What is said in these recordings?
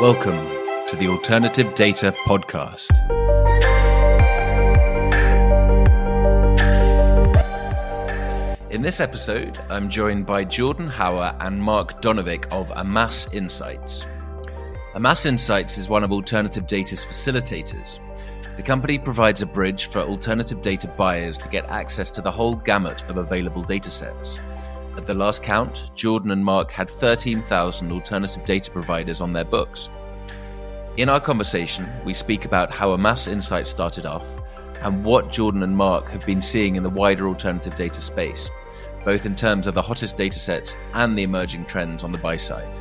Welcome to the Alternative Data Podcast. In this episode, I'm joined by Jordan Hauer and Mark Donovick of Amass Insights. Amass Insights is one of Alternative Data's facilitators. The company provides a bridge for alternative data buyers to get access to the whole gamut of available datasets. At the last count, Jordan and Mark had 13,000 alternative data providers on their books. In our conversation, we speak about how Amass Insight started off and what Jordan and Mark have been seeing in the wider alternative data space, both in terms of the hottest datasets and the emerging trends on the buy side.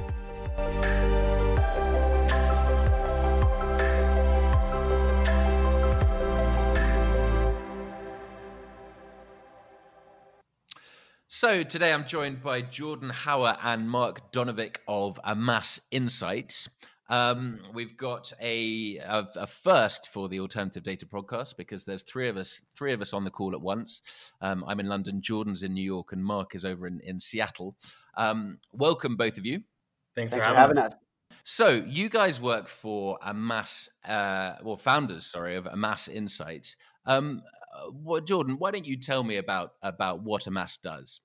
So today I'm joined by Jordan Hauer and Mark Donovick of Amass Insights. Um, we've got a, a, a, first for the Alternative Data podcast because there's three of us, three of us on the call at once. Um, I'm in London, Jordan's in New York, and Mark is over in, in Seattle. Um, welcome, both of you. Thanks, Thanks for, having, us. So you guys work for Amass, uh, well, founders, sorry, of Amass Insights. Um, what, Jordan, why don't you tell me about about what Amass does?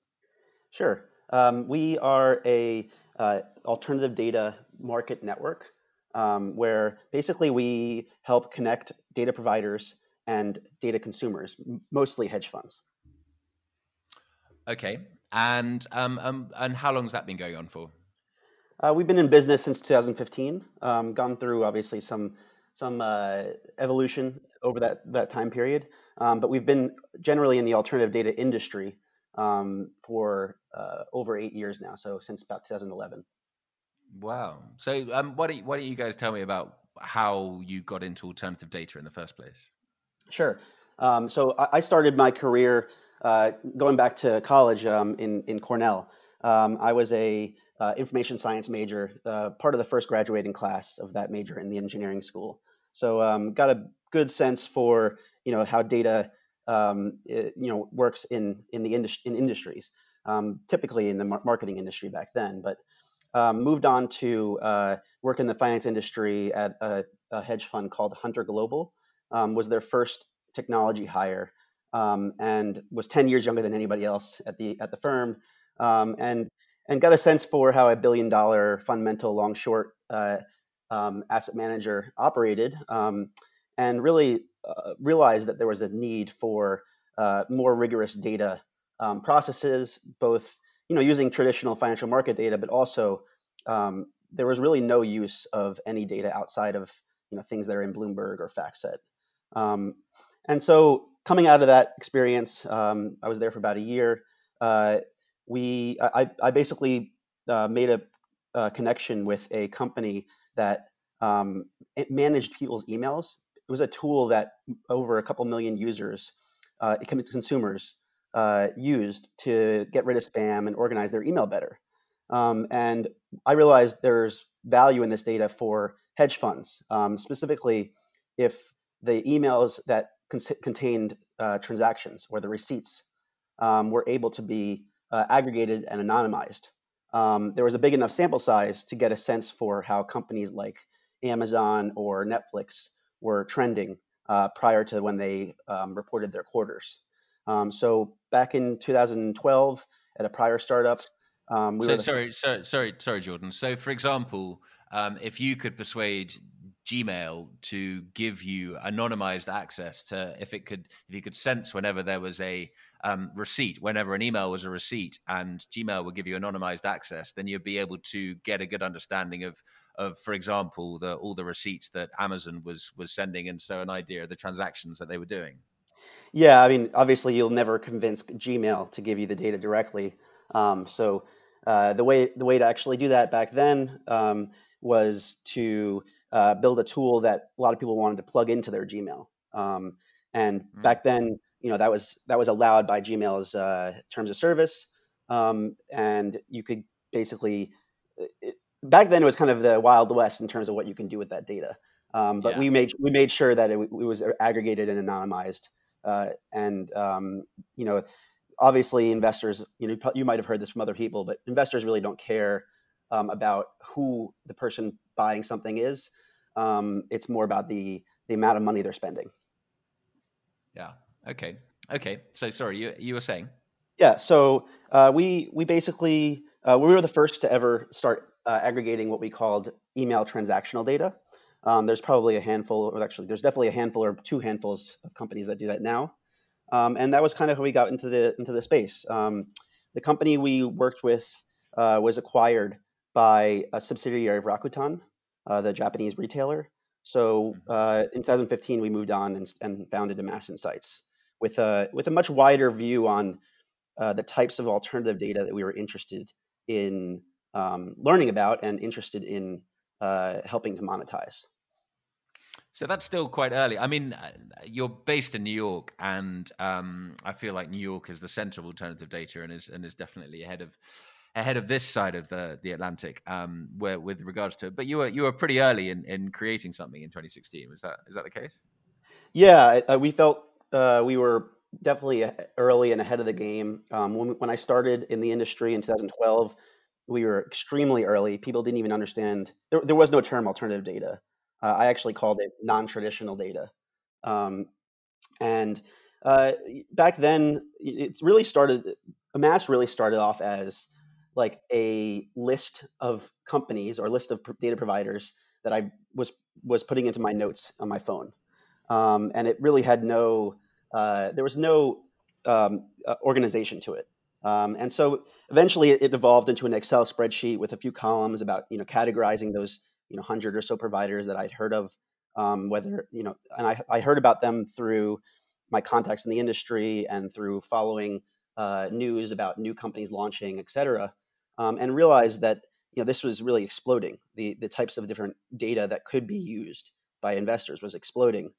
Sure. Um, we are a uh, alternative data market network um, where basically we help connect data providers and data consumers, mostly hedge funds. Okay, and um, um, and how long has that been going on for? Uh, we've been in business since 2015. Um, gone through obviously some some uh, evolution over that that time period, um, but we've been generally in the alternative data industry um, for uh, over eight years now. So since about 2011. Wow. So um, why don't you, why don't you guys tell me about how you got into alternative data in the first place? Sure. Um, so I, started my career uh, going back to college um, in in Cornell. Um, I was a uh, information science major, uh, part of the first graduating class of that major in the engineering school. So um, got a good sense for you know how data um, it, you know works in in the indus- in industries, um, typically in the mar- marketing industry back then. But um, moved on to uh, work in the finance industry at a, a hedge fund called Hunter Global. Um, was their first technology hire, um, and was ten years younger than anybody else at the at the firm, um, and and got a sense for how a billion dollar fundamental long short uh, asset manager operated, and really uh, realized that there was a need for uh, more rigorous data um, processes, both you know using traditional financial market data, but also um, there was really no use of any data outside of you know things that are in Bloomberg or FactSet. Um, and so coming out of that experience, um, I was there for about a year. Uh, we I, I basically uh, made a, a, connection with a company that um, managed people's emails was a tool that over a couple million users, uh, consumers, uh, used to get rid of spam and organize their email better. Um, and I realized there's value in this data for hedge funds, um, specifically if the emails that con- contained uh, transactions or the receipts um, were able to be uh, aggregated and anonymized. Um, there was a big enough sample size to get a sense for how companies like Amazon or Netflix were trending uh, prior to when they um, reported their quarters. Um, so back in 2012, at a prior startup, um, we so, sorry, sorry, sorry, sorry, Jordan. So, for example, um, if you could persuade Gmail to give you anonymized access to, if it could, if you could sense whenever there was a um, receipt, whenever an email was a receipt, and Gmail would give you anonymized access, then you'd be able to get a good understanding of of, for example, the, all the receipts that Amazon was was sending, and so an idea of the transactions that they were doing. Yeah, I mean, obviously, you'll never convince Gmail to give you the data directly. Um, so uh, the way the way to actually do that back then um, was to uh, build a tool that a lot of people wanted to plug into their Gmail. Um, and mm-hmm. back then, you know, that was that was allowed by Gmail's uh, terms of service, um, and you could basically it, back then it was kind of the wild west in terms of what you can do with that data. Um, but yeah. we made we made sure that it, it was aggregated and anonymized. Uh, and um, you know, obviously, investors you know you might have heard this from other people, but investors really don't care um, about who the person buying something is. Um, it's more about the the amount of money they're spending. Yeah. Okay. Okay. So sorry, you you were saying. Yeah. So uh, we we basically uh, we were the first to ever start uh, aggregating what we called email transactional data. Um, there's probably a handful, or actually, there's definitely a handful or two handfuls of companies that do that now. Um, and that was kind of how we got into the into the space. Um, the company we worked with uh, was acquired by a subsidiary of Rakuten, uh, the Japanese retailer. So mm-hmm. uh, in 2015, we moved on and, and founded Amass Insights with a with a much wider view on uh, the types of alternative data that we were interested in um, learning about and interested in uh, helping to monetize. So that's still quite early. I mean, uh, you're based in New York, and um, I feel like New York is the center of alternative data, and is and is definitely ahead of ahead of this side of the the Atlantic, um, where with regards to. it. But you were you were pretty early in, in creating something in 2016. Was that is that the case? Yeah, uh, we felt uh, we were definitely early and ahead of the game. Um, when when I started in the industry in 2012, we were extremely early. People didn't even understand. There, there was no term alternative data. Uh, I actually called it non-traditional data. Um, and uh, back then, it's really started. Amass really started off as like a list of companies or list of data providers that I was was putting into my notes on my phone, um, and it really had no. Uh, there was no um, uh, organization to it. Um, and so eventually it, evolved into an Excel spreadsheet with a few columns about you know categorizing those you know hundred or so providers that I'd heard of. Um, whether you know, and I, I heard about them through my contacts in the industry and through following uh, news about new companies launching, et cetera, um, and realized that you know this was really exploding. The the types of different data that could be used by investors was exploding,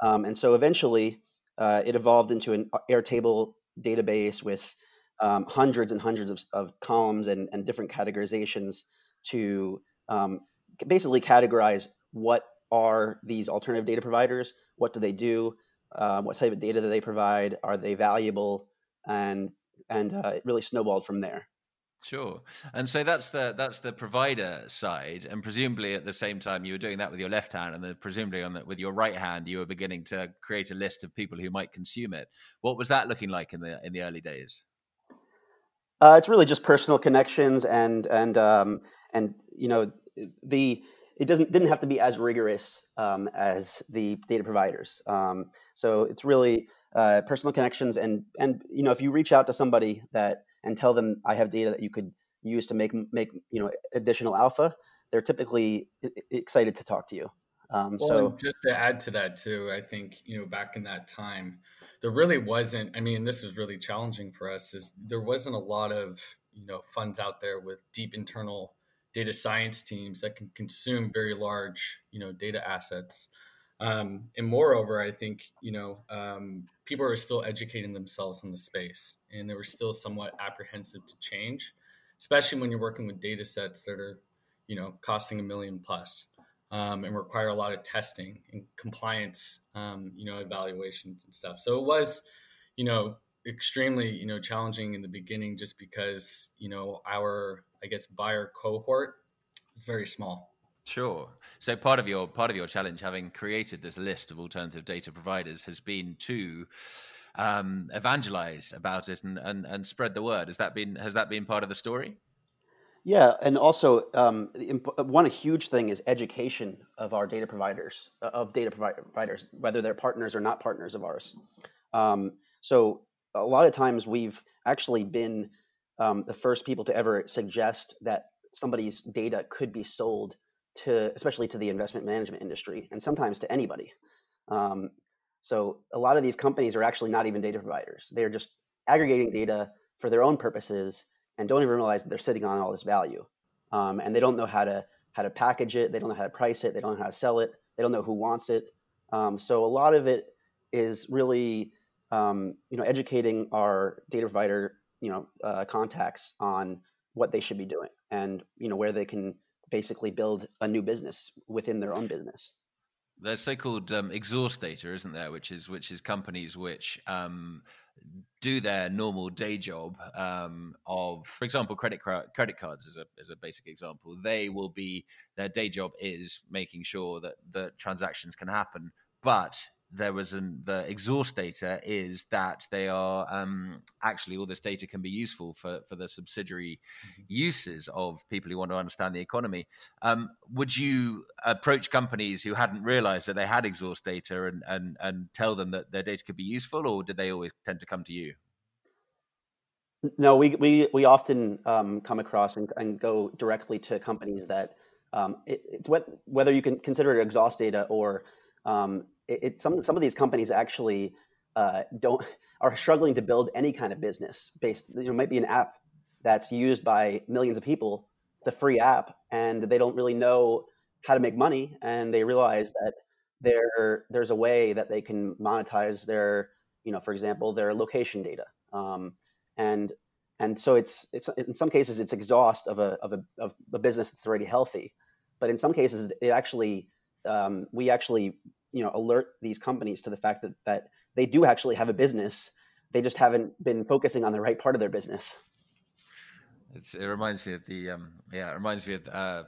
um, and so eventually uh, it evolved into an Airtable database with um, hundreds and hundreds of, of columns and, and, different categorizations to um, basically categorize what are these alternative data providers, what do they do, uh, what type of data do they provide, are they valuable, and and uh, it really snowballed from there. Sure, and so that's the that's the provider side, and presumably at the same time you were doing that with your left hand, and then presumably on the, with your right hand you were beginning to create a list of people who might consume it. What was that looking like in the in the early days? Uh, it's really just personal connections and and um, and you know the it doesn't didn't have to be as rigorous um, as the data providers. Um, so it's really uh, personal connections and and you know if you reach out to somebody that and tell them I have data that you could use to make make you know additional alpha, they're typically excited to talk to you. Um, well, so just to add to that too, I think you know back in that time, there really wasn't. I mean, this was really challenging for us. Is there wasn't a lot of you know funds out there with deep internal data science teams that can consume very large you know data assets. Um, and moreover, I think you know um, people are still educating themselves in the space, and they were still somewhat apprehensive to change, especially when you're working with data sets that are you know costing a million plus um, and require a lot of testing and compliance, um, you know, evaluations and stuff. So it was, you know, extremely, you know, challenging in the beginning just because, you know, our, I guess, buyer cohort is very small. Sure. So part of your part of your challenge, having created this list of alternative data providers, has been to um, evangelize about it and, and, and spread the word. Has that been has that been part of the story? Yeah, and also um, one huge thing is education of our data providers, of data providers, whether they're partners or not partners of ours. Um, so a lot of times we've actually been um, the first people to ever suggest that somebody's data could be sold to, especially to the investment management industry, and sometimes to anybody. Um, so a lot of these companies are actually not even data providers; they're just aggregating data for their own purposes and don't even realize that they're sitting on all this value. Um, and they don't know how to how to package it. They don't know how to price it. They don't know how to sell it. They don't know who wants it. Um, so a lot of it is really um, you know educating our data provider you know uh, contacts on what they should be doing and you know where they can basically build a new business within their own business. There's so-called um, exhaust data, isn't there? Which is which is companies which um, do their normal day job um, of, for example, credit credit cards is a is a basic example. They will be their day job is making sure that the transactions can happen, but there was an the exhaust data is that they are um, actually all this data can be useful for for the subsidiary mm-hmm. uses of people who want to understand the economy. Um, would you approach companies who hadn't realized that they had exhaust data and and and tell them that their data could be useful, or did they always tend to come to you? No, we we we often um, come across and, and, go directly to companies that um, it, it's what, whether you can consider it exhaust data or um, it, it, some some of these companies actually uh, don't are struggling to build any kind of business based. You know, might be an app that's used by millions of people. It's a free app, and they don't really know how to make money, and they realize that there there's a way that they can monetize their, you know, for example, their location data. Um, and and so it's it's in some cases it's exhaust of a of a of a business that's already healthy, but in some cases it actually um, we actually you know alert these companies to the fact that that they do actually have a business. They just haven't been focusing on the right part of their business. It's, it reminds me of the um, yeah it reminds me of uh,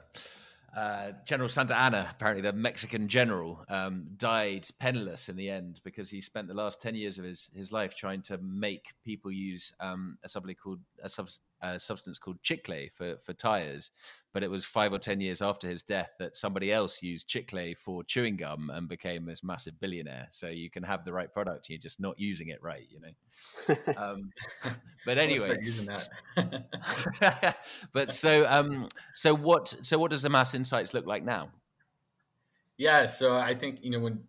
uh, General Santa Anna, apparently the Mexican general, um, died penniless in the end because he spent the last ten years of his, his life trying to make people use um, a something called a, sub, a substance called chicle for for tires. But it was five or ten years after his death that somebody else used chicle for chewing gum and became this massive billionaire. So you can have the right product, you're just not using it right, you know. um, but anyway, but so um, so what so what does the mass Insights look like now? Yeah, so I think you know when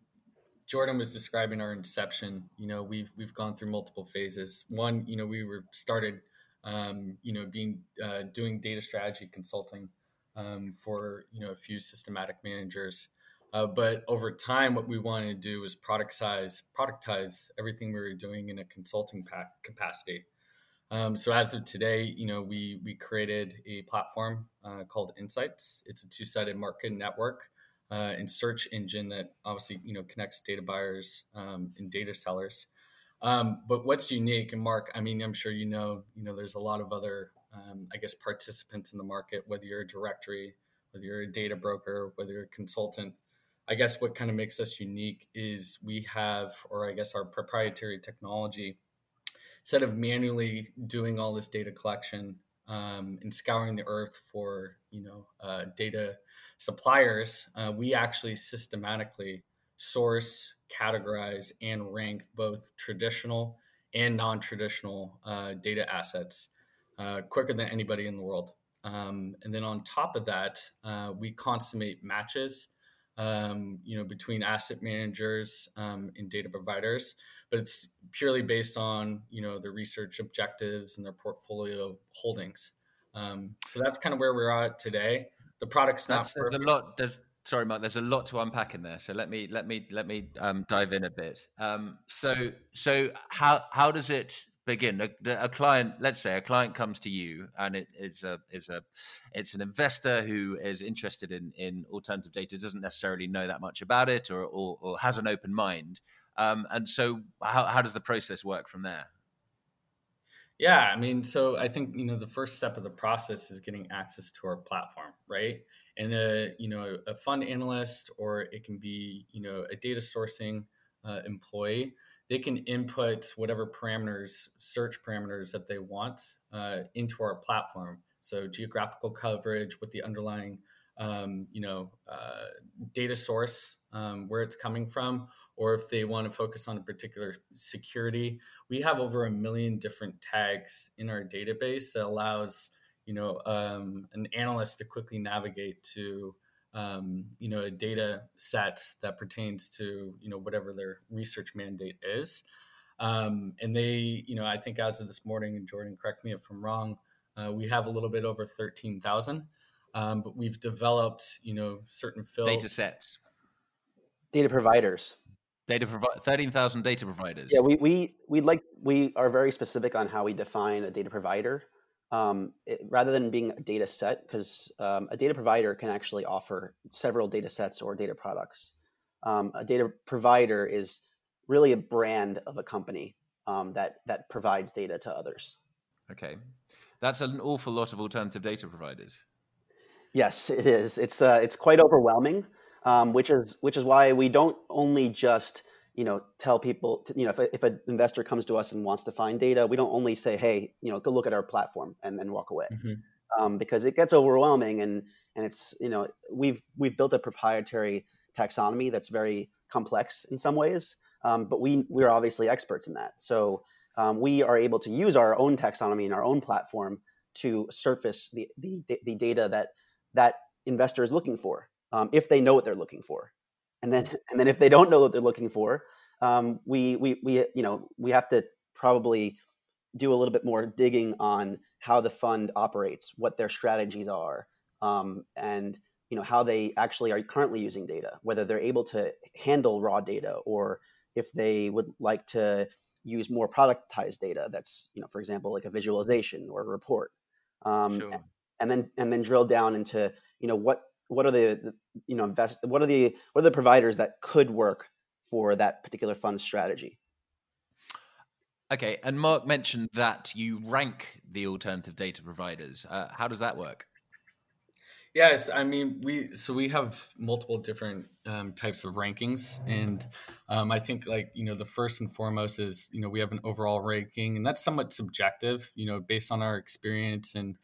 Jordan was describing our inception, you know, we've we've gone through multiple phases. One, you know, we were started um, you know, being uh, doing data strategy consulting um, for you know a few systematic managers. Uh, but over time, what we wanted to do was product size, productize everything we were doing in a consulting pack capacity. Um, so as of today, you know, we we created a platform uh, called Insights. It's a two-sided market network uh, and search engine that obviously you know connects data buyers um, and data sellers. Um, but what's unique, and Mark, I mean, I'm sure you know, you know, there's a lot of other, um, I guess, participants in the market. Whether you're a directory, whether you're a data broker, whether you're a consultant. I guess what kind of makes us unique is we have, or I guess our proprietary technology, instead of manually doing all this data collection um, and scouring the earth for, you know, uh, data suppliers, uh, we actually systematically source, categorize, and rank both traditional and non traditional uh, data assets uh, quicker than anybody in the world. Um, and then on top of that, uh, we consummate matches. Um, you know, between asset managers um, and data providers, but it's purely based on you know the research objectives and their portfolio holdings. Um, so that's kind of where we're at today. The product's not. There's a lot. There's sorry, Mark. There's a lot to unpack in there, so let me let me let me um, dive in a bit. Um, so so how how does it begin? A, a, client, let's say, a client comes to you, and it is a is a it's an investor who is interested in in alternative data, doesn't necessarily know that much about it, or or, or has an open mind. Um, and so, how how does the process work from there? Yeah, I mean, so I think you know the first step of the process is getting access to our platform, right? And a you know a fund analyst or it can be you know a data sourcing uh, employee. They can input whatever parameters search parameters that they want uh, into our platform. So geographical coverage with the underlying um, you know uh, data source um, where it's coming from or if they want to focus on a particular security. We have over a million different tags in our database that allows you know um, an analyst to quickly navigate to um, you know a data set that pertains to you know whatever their research mandate is. Um, and they you know i think as of this morning and jordan correct me if i'm wrong uh, we have a little bit over 13000 um, but we've developed you know certain fill data sets. Data providers. Data provi- 13000 data providers. Yeah we we we like we are very specific on how we define a data provider um, it, rather than being a data set, because um, a data provider can actually offer several data sets or data products. Um, a data provider is really a brand of a company. um, that that provides data to others. Okay, that's an awful lot of alternative data providers. Yes, it is. It's uh, it's quite overwhelming, um, which is which is why we don't only just you know tell people to, you know if, a, if an investor comes to us and wants to find data, we don't only say hey you know go look at our platform and then walk away mm-hmm. um, because it gets overwhelming and and it's you know we've we've built a proprietary taxonomy that's very complex in some ways, um, but we we're obviously experts in that. So um, we are able to use our own taxonomy and our own platform to surface the the, the data that that investor is looking for um, if they know what they're looking for, and then and then if they don't know what they're looking for, um, we we we you know we have to probably do a little bit more digging on how the fund operates, what their strategies are, um, and you know how they actually are currently using data, whether they're able to handle raw data or if they would like to use more productized data. That's you know, for example, like a visualization or a report, um, sure. and then and then drill down into you know what what are the, the you know invest what are the what are the providers that could work for that particular fund strategy. Okay, and Mark mentioned that you rank the alternative data providers. Uh, how does that work? Yes, I mean we so we have multiple different um, types of rankings, and um, I think like you know the first and foremost is you know we have an overall ranking, and that's somewhat subjective, you know, based on our experience and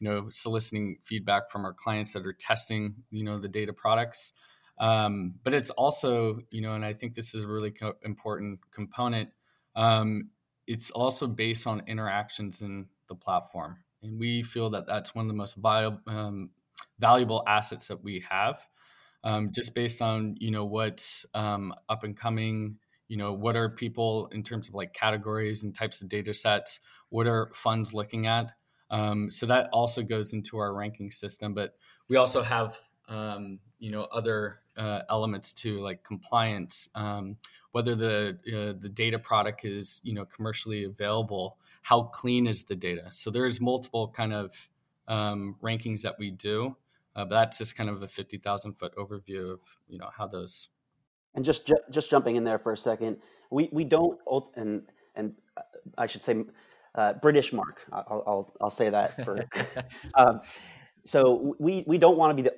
you know soliciting feedback from our clients that are testing you know the data products. Um, but it's also you know, and I think this is a really co- important component. Um, it's also based on interactions in the platform, and we feel that that's one of the most um, valuable assets that we have um, just based on you know what's um, up and coming you know what are people in terms of like categories and types of data sets what are funds looking at um, so that also goes into our ranking system but we also have um, you know other uh, elements too like compliance um, whether the uh, the data product is you know commercially available how clean is the data so there's multiple kind of um, rankings that we do uh, but that's just kind of a 50,000 foot overview of, you know, how those. And just, ju- just jumping in there for a second, we, we don't, and, and uh, I should say uh, British mark, I'll, I'll, I'll say that for, um, so we, we don't want to be the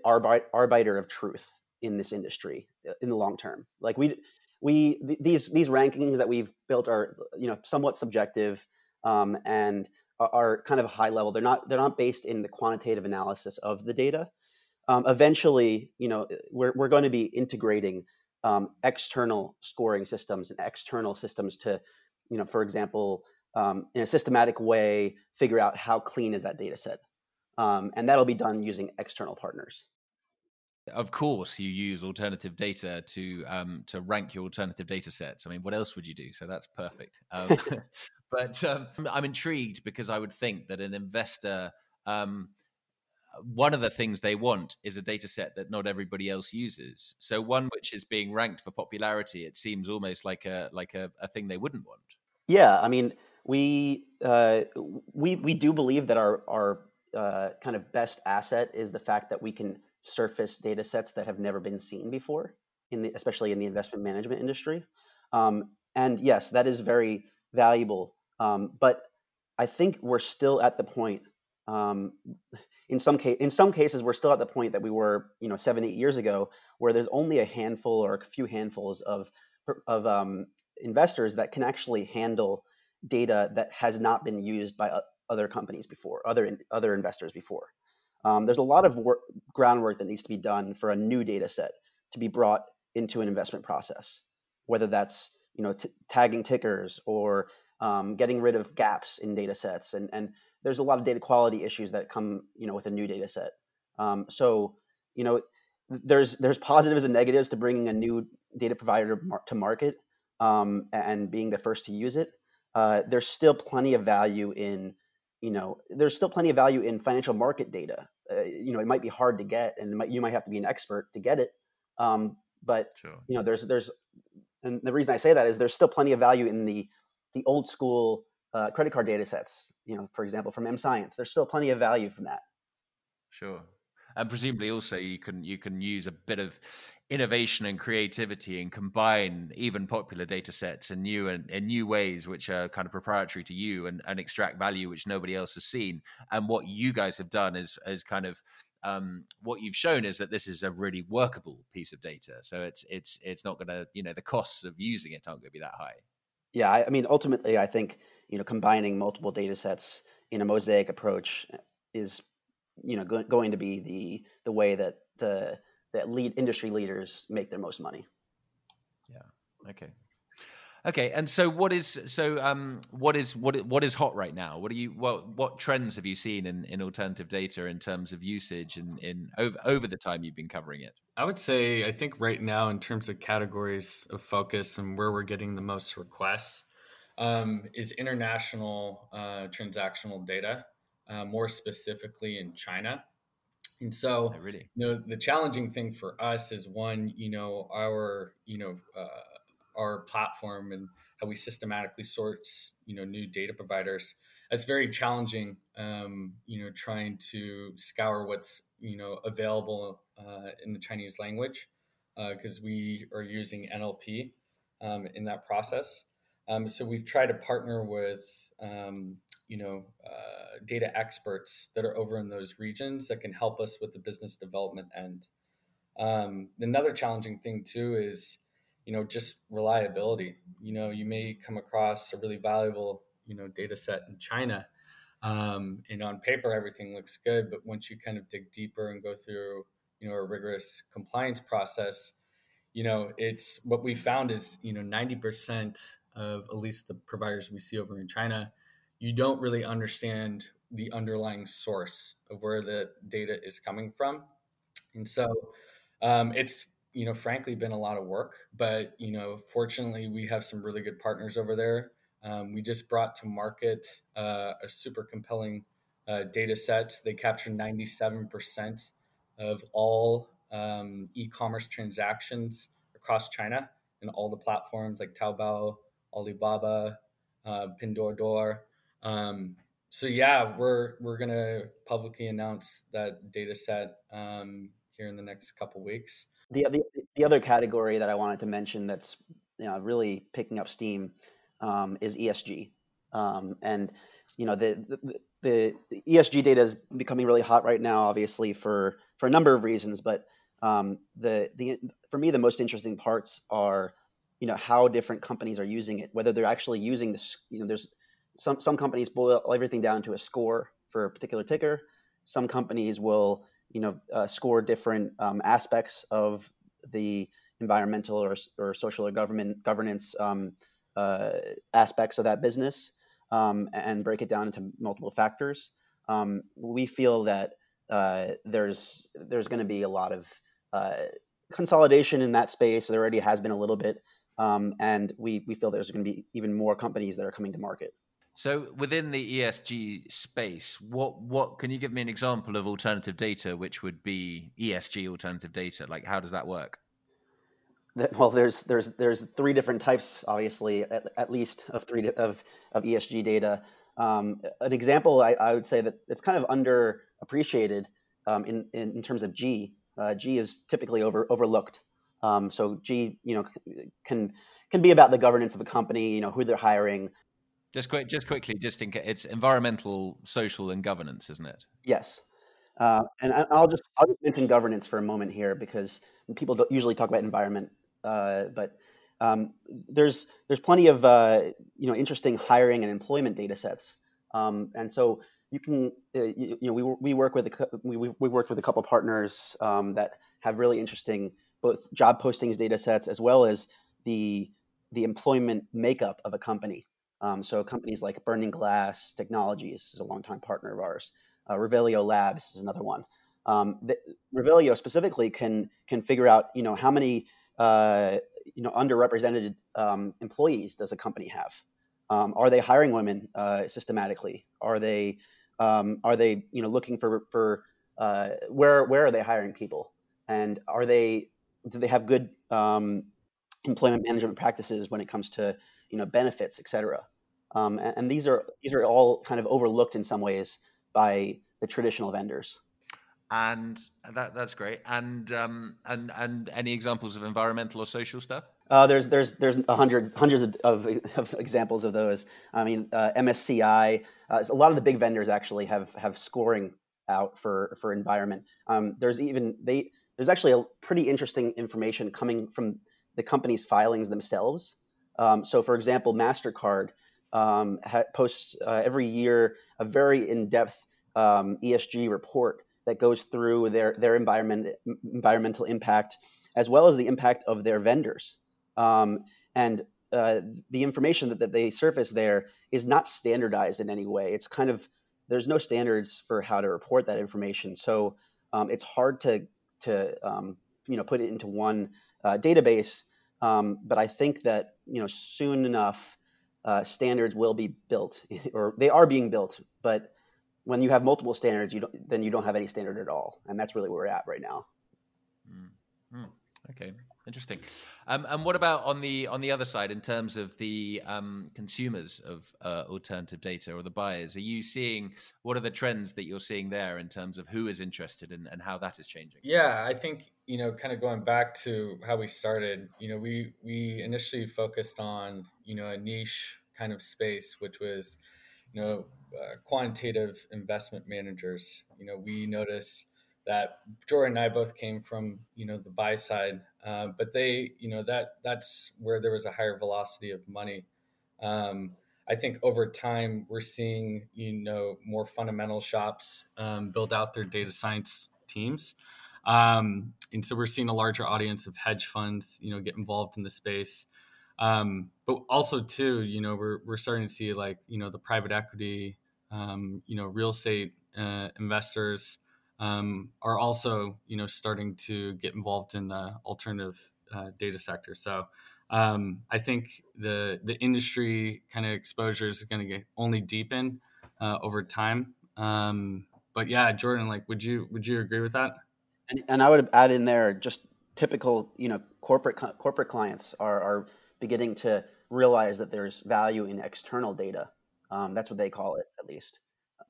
arbiter of truth in this industry uh, in the long term. Like we, we, these, these rankings that we've built are, you know, somewhat subjective um, and are kind of high level. They're not, they're not based in the quantitative analysis of the data um, eventually, you know, eh, we're, we're going to be integrating um, external scoring systems and external systems to, you know, for example, um, in a systematic way, figure out how clean is that data set. Um, and that'll be done using external partners. Of course, you use alternative data to um, to rank your alternative data sets. I mean, what else would you do? So that's perfect. Um, but um, I'm intrigued because I would think that an investor um, one of the things they want is a data set that not everybody else uses. So one which is being ranked for popularity, it seems almost like a like a, a thing they wouldn't want. Yeah, I mean, we uh, we we do believe that our our uh, kind of best asset is the fact that we can surface data sets that have never been seen before, in the, especially in the investment management industry. Um, and yes, that is very valuable. Um, but I think we're still at the point um, in some case in some cases we're still at the point that we were you know seven eight years ago where there's only a handful or a few handfuls of of um, investors that can actually handle data that has not been used by other companies before other other investors before. Um, there's a lot of work, groundwork that needs to be done for a new data set to be brought into an investment process whether that's you know t- tagging tickers or um, getting rid of gaps in data sets and and there's a lot of data quality issues that come you know with a new data set. Um, so you know there's there's positives and negatives to bringing a new data provider to market um, and being the first to use it uh, there's still plenty of value in you know there's still plenty of value in financial market data uh, you know it might be hard to get and might, you might have to be an expert to get it um, but sure. you know there's there's and the reason i say that is there's still plenty of value in the the old school uh, credit card data sets, you know, for example, from M Science. There's still plenty of value from that. Sure. And presumably also you can you can use a bit of innovation and creativity and combine even popular data sets in new and in new ways which are kind of proprietary to you and, and extract value which nobody else has seen. And what you guys have done is is kind of um, what you've shown is that this is a really workable piece of data. So it's it's it's not going to you know the costs of using it aren't going to be that high. Yeah I, I mean ultimately i think you know combining multiple data sets in a mosaic approach is you know go, going to be the the way that the that lead industry leaders make their most money. Yeah. Okay. Okay, and so what is so um what is what what is hot right now? What are you what what trends have you seen in, in alternative data in terms of usage and in, in over over the time you've been covering it? I would say I think right now in terms of categories of focus and where we're getting the most requests um, is international uh, transactional data, uh, more specifically in China. And so, oh, really, you know, the challenging thing for us is one, you know, our, you know, uh, our platform and how we systematically sort, you know, new data providers. It's very challenging, um, you know, trying to scour what's, you know, available uh, in the Chinese language because uh, we are using NLP um, in that process. Um, so we've tried to partner with, um, you know, uh, data experts that are over in those regions that can help us with the business development end. Um, another challenging thing too is, you know, just reliability. You know, you may come across a really valuable, you know, data set in China, um, and on paper everything looks good, but once you kind of dig deeper and go through, you know, a rigorous compliance process, you know, it's what we found is, you know, ninety percent of at least the providers we see over in China, you don't really understand the underlying source of where the data is coming from. And so um, it's, you know, frankly been a lot of work, but, you know, fortunately we have some really good partners over there. Um, we just brought to market uh, a super compelling uh, data set. They capture 97% of all um, e commerce transactions across China and all the platforms like Taobao, Alibaba, uh, Pinduoduo. Um, so yeah, we're we're gonna publicly announce that data set um, here in the next couple weeks. The, the the other category that I wanted to mention that's you know, really picking up steam um, is ESG, um, and you know the, the, the ESG data is becoming really hot right now, obviously for for a number of reasons. But um, the the for me the most interesting parts are you know how different companies are using it whether they're actually using this you know there's some some companies boil everything down to a score for a particular ticker. Some companies will you know uh, score different um, aspects of the environmental or, or social or government governance um, uh, aspects of that business um, and break it down into multiple factors. Um, we feel that uh, there's there's going to be a lot of uh, consolidation in that space. There already has been a little bit um, and we we feel there's going to be even more companies that are coming to market. So within the ESG space, what what can you give me an example of alternative data which would be ESG alternative data? Like how does that work? Well, there's there's there's three different types, obviously, at, at least of three of of ESG data. Um, an example, I, I, would say that it's kind of underappreciated um, in, in, in terms of G. Uh, G is typically over overlooked. Um, so G, you know, can can be about the governance of a company, you know, who they're hiring. Just quick, just quickly, just in case, it's environmental, social, and governance, isn't it? Yes, uh, and I'll just I'll just mention governance for a moment here because people don't usually talk about environment, uh, but um, there's there's plenty of uh, you know interesting hiring and employment data sets, um, and so you can uh, you, you, know we we work with a, we we worked with a couple partners um, that have really interesting both job postings data sets as well as the the employment makeup of a company. Um, so companies like Burning Glass Technologies is a longtime partner of ours. Uh, Revelio Labs is another one. Um, the, Revelio specifically can can figure out you know how many uh, you know underrepresented um, employees does a company have? Um, are they hiring women uh, systematically? Are they um, are they you know looking for for uh, where where are they hiring people? And are they do they have good um, employment management practices when it comes to you know benefits, et cetera? Um, and, and, these are these are all kind of overlooked in some ways by the traditional vendors. and that that's great. And um, and and any examples of environmental or social stuff? Uh, there's there's there's hundreds hundreds of, of examples of those. I mean, uh, MSCI. Uh, a lot of the big vendors actually have have scoring out for for environment. Um, there's even they there's actually a pretty interesting information coming from the company's filings themselves. Um, so, for example, Mastercard um, ha- posts uh, every year a very in-depth um, ESG report that goes through their their environment environmental impact as well as the impact of their vendors. Um, and uh, the information that, that they surface there is not standardized in any way. It's kind of there's no standards for how to report that information, so um, it's hard to to um, you know put it into one uh, database. Um, but I think that you know soon enough uh, standards will be built, or they are being built. But when you have multiple standards, you don't then you don't have any standard at all, and that's really where we're at right now. Mm. Okay, interesting. Um, and what about on the on the other side in terms of the um, consumers of uh, alternative data or the buyers? Are you seeing what are the trends that you're seeing there in terms of who is interested in, and how that is changing? Yeah, I think you know, kind of going back to how we started. You know, we we initially focused on you know a niche kind of space, which was you know uh, quantitative investment managers. You know, we noticed that Jordan and I both came from you know the buy side, uh, but they you know that that's where there was a higher velocity of money. Um, I think over time we're seeing you know more fundamental shops um, build out their data science teams, um, and so we're seeing a larger audience of hedge funds you know get involved in the space. Um, but also too, you know, we're we're starting to see like you know the private equity, um, you know, real estate uh, investors um, are also you know starting to get involved in the alternative uh, data sector. So um, I think the the industry kind of exposure is going to get only deepen uh, over time. Um, but yeah, Jordan, like, would you would you agree with that? And, and I would add in there just typical, you know, corporate corporate clients are are beginning to realize that there's value in external data. Um, that's what they call it, at least.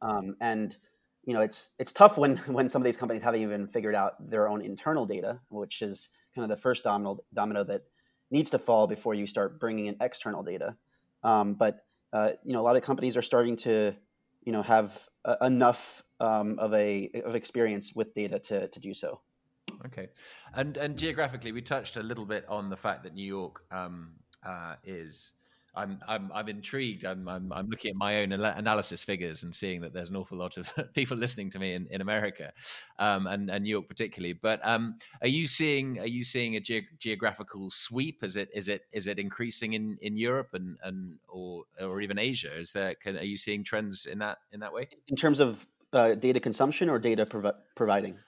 Um, and you know, it's it's tough when when some of these companies haven't even figured out their own internal data, which is kind of the first domino domino that needs to fall before you start bringing in external data. Um, but uh, you know, a lot of companies are starting to you know have uh, enough um, of a of experience with data to to do so. Okay, and and geographically, we touched a little bit on the fact that New York um, uh, is I'm I'm I'm intrigued. I'm I'm, I'm looking at my own analysis figures and seeing that there's an awful lot of people listening to me in, in America, um, and and New York particularly. But um, are you seeing are you seeing a ge- geographical sweep? Is it is it is it increasing in, in Europe and, and or or even Asia? Is there can, are you seeing trends in that in that way? In terms of uh, data consumption or data prov- providing?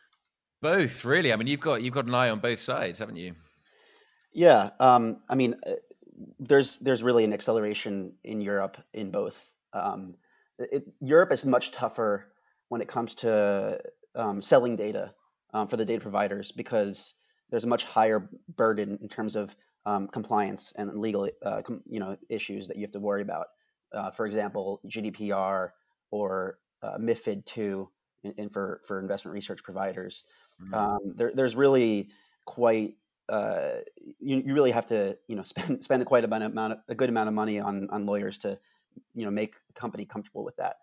Both, really. I mean, you've got you've got an eye on both sides, haven't you? Yeah, um, I mean, uh, there's there's really an acceleration in Europe in both. Um, it, Europe is much tougher when it comes to um, selling data um, for the data providers because there's a much higher burden in terms of um, compliance and legal uh, com, you know issues that you have to worry about. Uh, for example, GDPR or uh, MIFID two, and for for investment research providers. Mm-hmm. Um, there, there's really quite uh, you, you really have to you know spend spend quite a amount of, a good amount of money on on lawyers to you know make a company comfortable with that.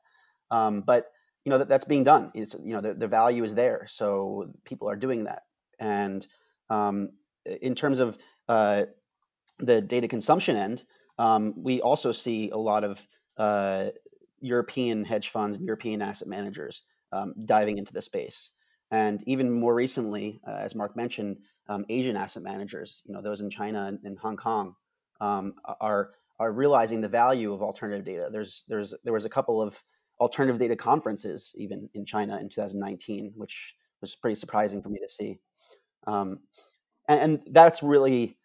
Um, but you know that, that's being done. It's you know the, the value is there, so people are doing that. And um, in terms of uh, the data consumption end, um, we also see a lot of uh, European hedge funds and European asset managers um, diving into the space. And even more recently, uh, as Mark mentioned, um, Asian asset managers, you know, those in China and, and Hong Kong, um, are are realizing the value of alternative data. There's there's there was a couple of alternative data conferences even in China in 2019, which was pretty surprising for me to see. Um, and, and, that's really,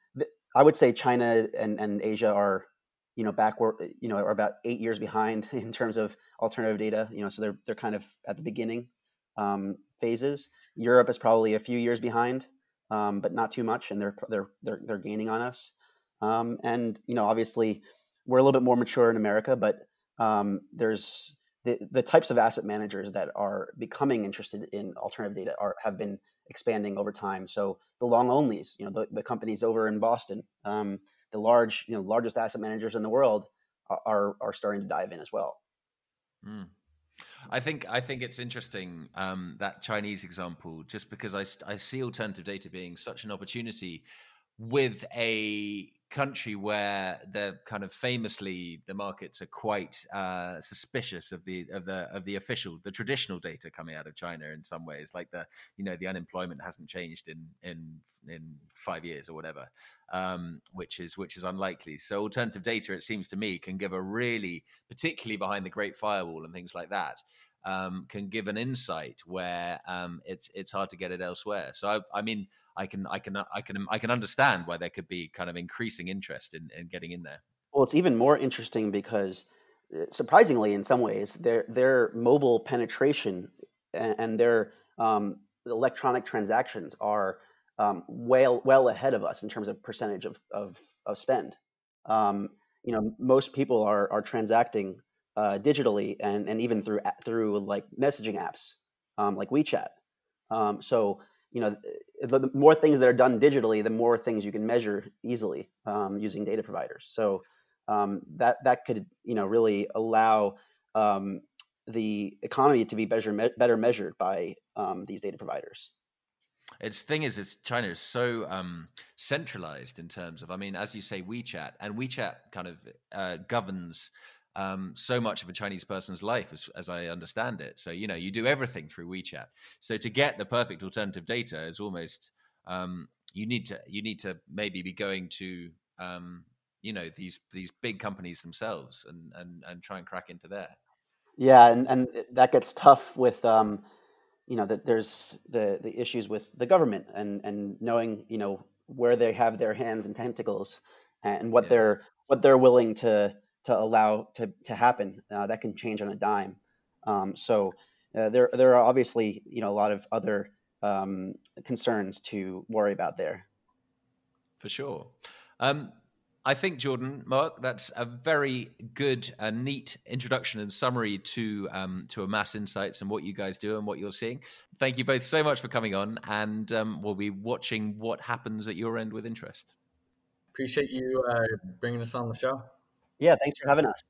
I would say China and, and Asia are, you know, backward, you know, are about eight years behind in terms of alternative data. You know, so they're they're kind of at the beginning um, phases. Europe is probably a few years behind um, but not too much, and they're they're they're they're gaining on us. Um, and you know, obviously, we're a little bit more mature in America, but um, there's the, the types of asset managers that are becoming interested in alternative data are have been expanding over time. So the long onlys, you know, the, the companies over in Boston, um, the large, you know, largest asset managers in the world are are starting to dive in as well. Mm. I think I think it's interesting um, that Chinese example, just because I, I see alternative data being such an opportunity with a country where they're kind of famously the markets are quite uh, suspicious of the of the of the official the traditional data coming out of China in some ways like the you know the unemployment hasn't changed in in in five years or whatever um, which is which is unlikely so alternative data it seems to me can give a really particularly behind the Great Firewall and things like that um, can give an insight where um, it's it's hard to get it elsewhere. So I, I, mean, I can I can I can I can understand why there could be kind of increasing interest in, in getting in there. Well, it's even more interesting because uh, surprisingly, in some ways, their their mobile penetration and their um, electronic transactions are um, well well ahead of us in terms of percentage of of, of spend. Um, you know, most people are are transacting uh, digitally and, and even through through like messaging apps um, like WeChat. Um, so you know, the, the, more things that are done digitally, the more things you can measure easily um, using data providers. So um, that that could you know really allow the economy to be better me- better measured by these data providers. Its thing is, it's China is so um, centralized in terms of, I mean, as you say, WeChat, and WeChat kind of uh, governs um, so much of a Chinese person's life, as, as I understand it. So you know, you do everything through WeChat. So to get the perfect alternative data is almost um, you need to you need to maybe be going to um, you know these these big companies themselves and and and try and crack into there. Yeah, and and that gets tough with um, you know that there's the the issues with the government and and knowing you know where they have their hands and tentacles and what yeah. they're what they're willing to to allow to, to happen. Uh, that can change on a dime. Um, so uh, there there are obviously you know a lot of other um, concerns to worry about there. For sure. Um, I think Jordan, Mark, that's a very good, uh, neat introduction and summary to um, to Amass Insights and what you guys do and what you're seeing. Thank you both so much for coming on, and um, we'll be watching what happens at your end with interest. Appreciate you uh, bringing us on the show. Yeah, thanks for having us.